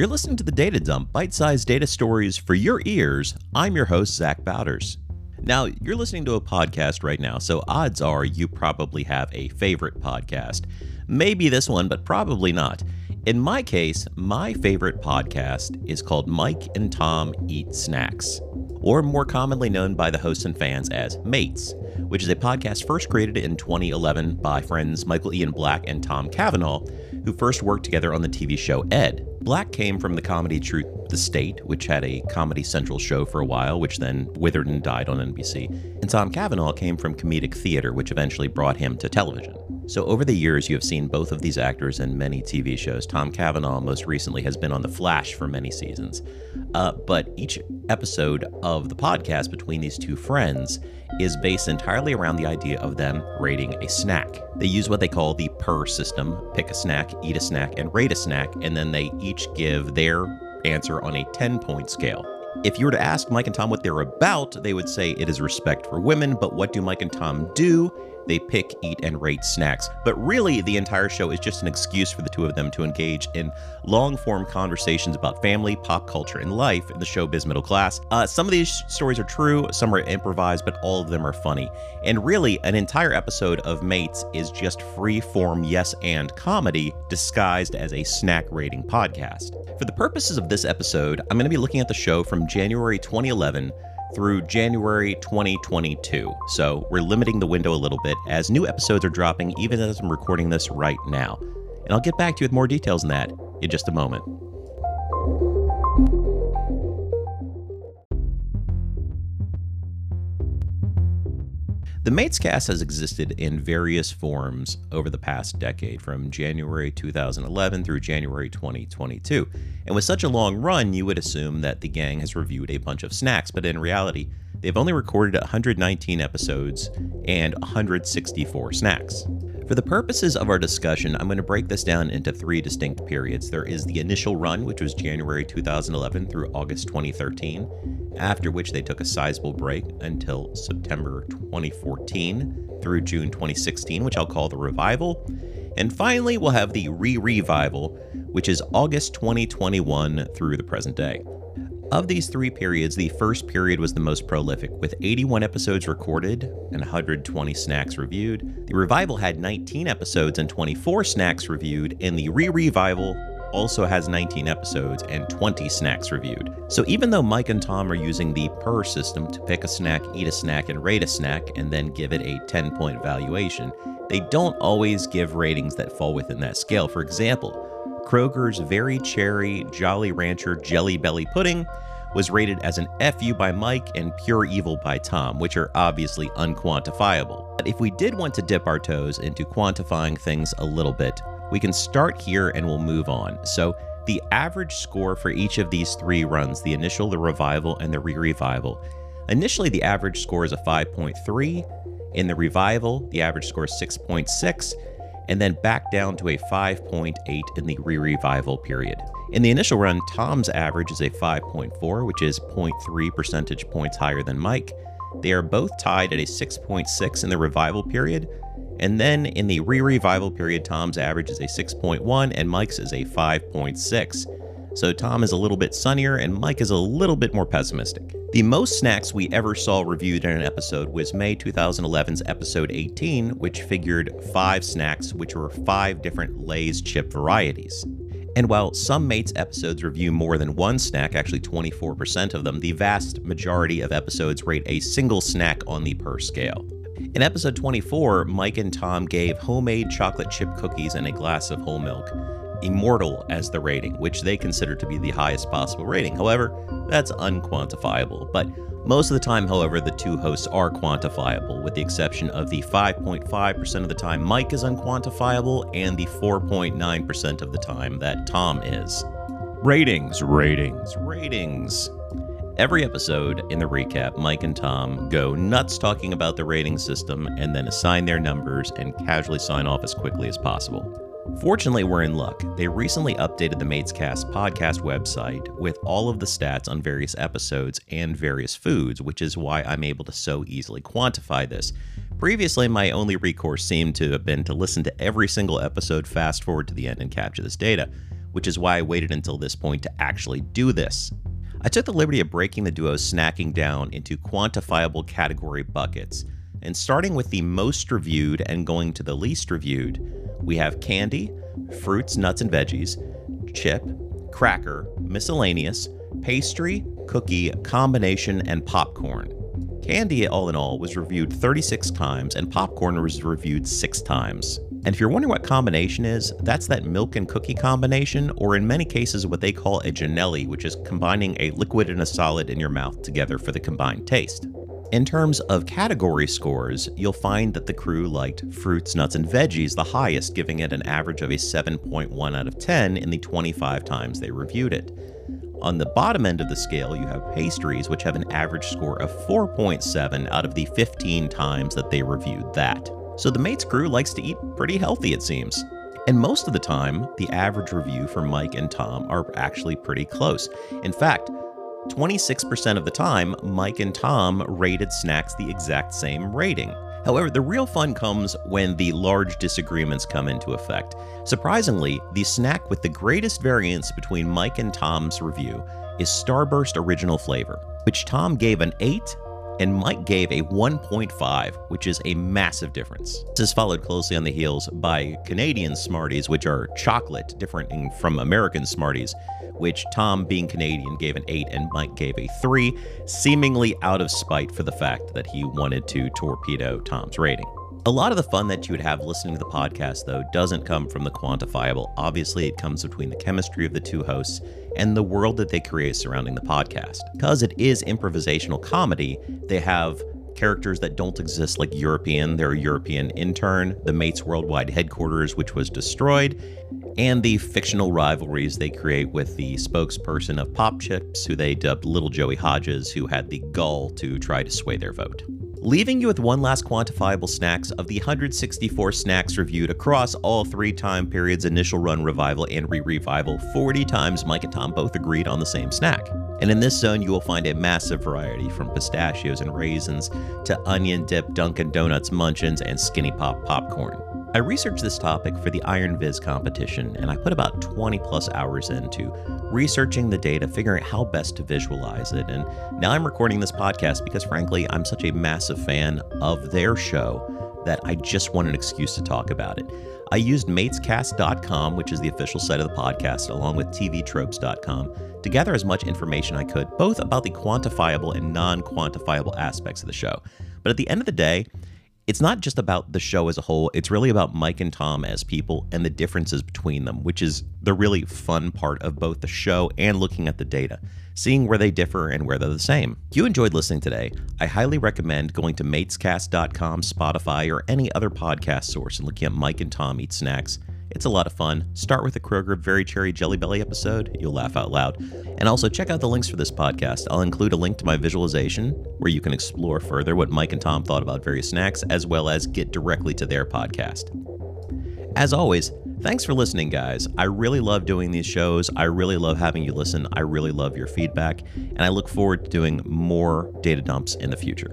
You're listening to the Data Dump, bite sized data stories for your ears. I'm your host, Zach Bowders. Now, you're listening to a podcast right now, so odds are you probably have a favorite podcast. Maybe this one, but probably not. In my case, my favorite podcast is called Mike and Tom Eat Snacks, or more commonly known by the hosts and fans as Mates, which is a podcast first created in 2011 by friends Michael Ian Black and Tom Cavanagh, who first worked together on the TV show Ed. Black came from the comedy Truth the State, which had a Comedy Central show for a while, which then withered and died on NBC. And Tom Cavanagh came from comedic theater, which eventually brought him to television. So, over the years, you have seen both of these actors in many TV shows. Tom Cavanagh, most recently, has been on The Flash for many seasons. Uh, but each episode of the podcast between these two friends is based entirely around the idea of them rating a snack. They use what they call the PER system pick a snack, eat a snack, and rate a snack, and then they each give their answer on a 10 point scale. If you were to ask Mike and Tom what they're about, they would say it is respect for women, but what do Mike and Tom do? They pick, eat, and rate snacks. But really, the entire show is just an excuse for the two of them to engage in long form conversations about family, pop culture, and life in the showbiz middle class. Uh, some of these stories are true, some are improvised, but all of them are funny. And really, an entire episode of Mates is just free form yes and comedy disguised as a snack rating podcast. For the purposes of this episode, I'm going to be looking at the show from January 2011 through January 2022. So we're limiting the window a little bit as new episodes are dropping even as I'm recording this right now. And I'll get back to you with more details on that in just a moment. The Mates cast has existed in various forms over the past decade, from January 2011 through January 2022. And with such a long run, you would assume that the gang has reviewed a bunch of snacks, but in reality, they've only recorded 119 episodes and 164 snacks. For the purposes of our discussion, I'm going to break this down into three distinct periods. There is the initial run, which was January 2011 through August 2013, after which they took a sizable break until September 2014 through June 2016, which I'll call the revival. And finally, we'll have the re revival, which is August 2021 through the present day. Of these three periods, the first period was the most prolific, with 81 episodes recorded and 120 snacks reviewed. The revival had 19 episodes and 24 snacks reviewed, and the re revival also has 19 episodes and 20 snacks reviewed. So even though Mike and Tom are using the PER system to pick a snack, eat a snack, and rate a snack, and then give it a 10 point valuation, they don't always give ratings that fall within that scale. For example, Kroger's Very Cherry Jolly Rancher Jelly Belly Pudding was rated as an FU by Mike and Pure Evil by Tom, which are obviously unquantifiable. But if we did want to dip our toes into quantifying things a little bit, we can start here and we'll move on. So, the average score for each of these three runs the initial, the revival, and the re revival initially, the average score is a 5.3. In the revival, the average score is 6.6 and then back down to a 5.8 in the re revival period. In the initial run, Tom's average is a 5.4, which is 0.3 percentage points higher than Mike. They are both tied at a 6.6 in the revival period. And then in the re revival period, Tom's average is a 6.1 and Mike's is a 5.6. So Tom is a little bit sunnier and Mike is a little bit more pessimistic. The most snacks we ever saw reviewed in an episode was May 2011's episode 18, which figured five snacks, which were five different Lay's chip varieties. And while some Mates episodes review more than one snack, actually 24% of them, the vast majority of episodes rate a single snack on the PER scale. In episode 24, Mike and Tom gave homemade chocolate chip cookies and a glass of whole milk immortal as the rating, which they consider to be the highest possible rating. However, that's unquantifiable. But most of the time, however, the two hosts are quantifiable, with the exception of the 5.5% of the time Mike is unquantifiable and the 4.9% of the time that Tom is. Ratings, ratings, ratings. Every episode in the recap, Mike and Tom go nuts talking about the rating system and then assign their numbers and casually sign off as quickly as possible. Fortunately, we're in luck. They recently updated the Matescast podcast website with all of the stats on various episodes and various foods, which is why I'm able to so easily quantify this. Previously, my only recourse seemed to have been to listen to every single episode, fast forward to the end, and capture this data. which is why I waited until this point to actually do this. I took the liberty of breaking the duo's snacking down into quantifiable category buckets, and starting with the most reviewed and going to the least reviewed, we have candy, fruits, nuts, and veggies, chip, cracker, miscellaneous, pastry, cookie, combination, and popcorn. Candy, all in all, was reviewed 36 times, and popcorn was reviewed 6 times. And if you're wondering what combination is, that's that milk and cookie combination, or in many cases, what they call a Janelli, which is combining a liquid and a solid in your mouth together for the combined taste. In terms of category scores, you'll find that the crew liked fruits, nuts, and veggies the highest, giving it an average of a 7.1 out of 10 in the 25 times they reviewed it. On the bottom end of the scale, you have pastries, which have an average score of 4.7 out of the 15 times that they reviewed that. So the Mates crew likes to eat pretty healthy, it seems. And most of the time, the average review for Mike and Tom are actually pretty close. In fact, 26% of the time, Mike and Tom rated snacks the exact same rating. However, the real fun comes when the large disagreements come into effect. Surprisingly, the snack with the greatest variance between Mike and Tom's review is Starburst Original Flavor, which Tom gave an 8 and Mike gave a 1.5, which is a massive difference. This is followed closely on the heels by Canadian Smarties, which are chocolate, different from American Smarties, which Tom, being Canadian, gave an 8 and Mike gave a 3, seemingly out of spite for the fact that he wanted to torpedo Tom's rating. A lot of the fun that you would have listening to the podcast, though, doesn't come from the quantifiable. Obviously, it comes between the chemistry of the two hosts and the world that they create surrounding the podcast. Because it is improvisational comedy, they have characters that don't exist like European, their European intern, the Mates Worldwide headquarters, which was destroyed, and the fictional rivalries they create with the spokesperson of Pop Chips, who they dubbed Little Joey Hodges, who had the gall to try to sway their vote leaving you with one last quantifiable snacks of the 164 snacks reviewed across all three time periods initial run revival and re revival 40 times Mike and Tom both agreed on the same snack. And in this zone, you will find a massive variety from pistachios and raisins to onion dip Dunkin' Donuts munchins and Skinny Pop popcorn. I researched this topic for the Iron Viz competition, and I put about 20 plus hours into researching the data, figuring out how best to visualize it. And now I'm recording this podcast because, frankly, I'm such a massive fan of their show that I just want an excuse to talk about it. I used matescast.com, which is the official site of the podcast, along with tvtropes.com, to gather as much information I could, both about the quantifiable and non quantifiable aspects of the show. But at the end of the day, it's not just about the show as a whole, it's really about Mike and Tom as people and the differences between them, which is the really fun part of both the show and looking at the data, seeing where they differ and where they're the same. If you enjoyed listening today, I highly recommend going to matescast.com, Spotify, or any other podcast source and looking at Mike and Tom eat snacks it's a lot of fun. Start with the Kroger Very Cherry Jelly Belly episode. You'll laugh out loud. And also check out the links for this podcast. I'll include a link to my visualization where you can explore further what Mike and Tom thought about various snacks, as well as get directly to their podcast. As always, thanks for listening, guys. I really love doing these shows. I really love having you listen. I really love your feedback. And I look forward to doing more data dumps in the future.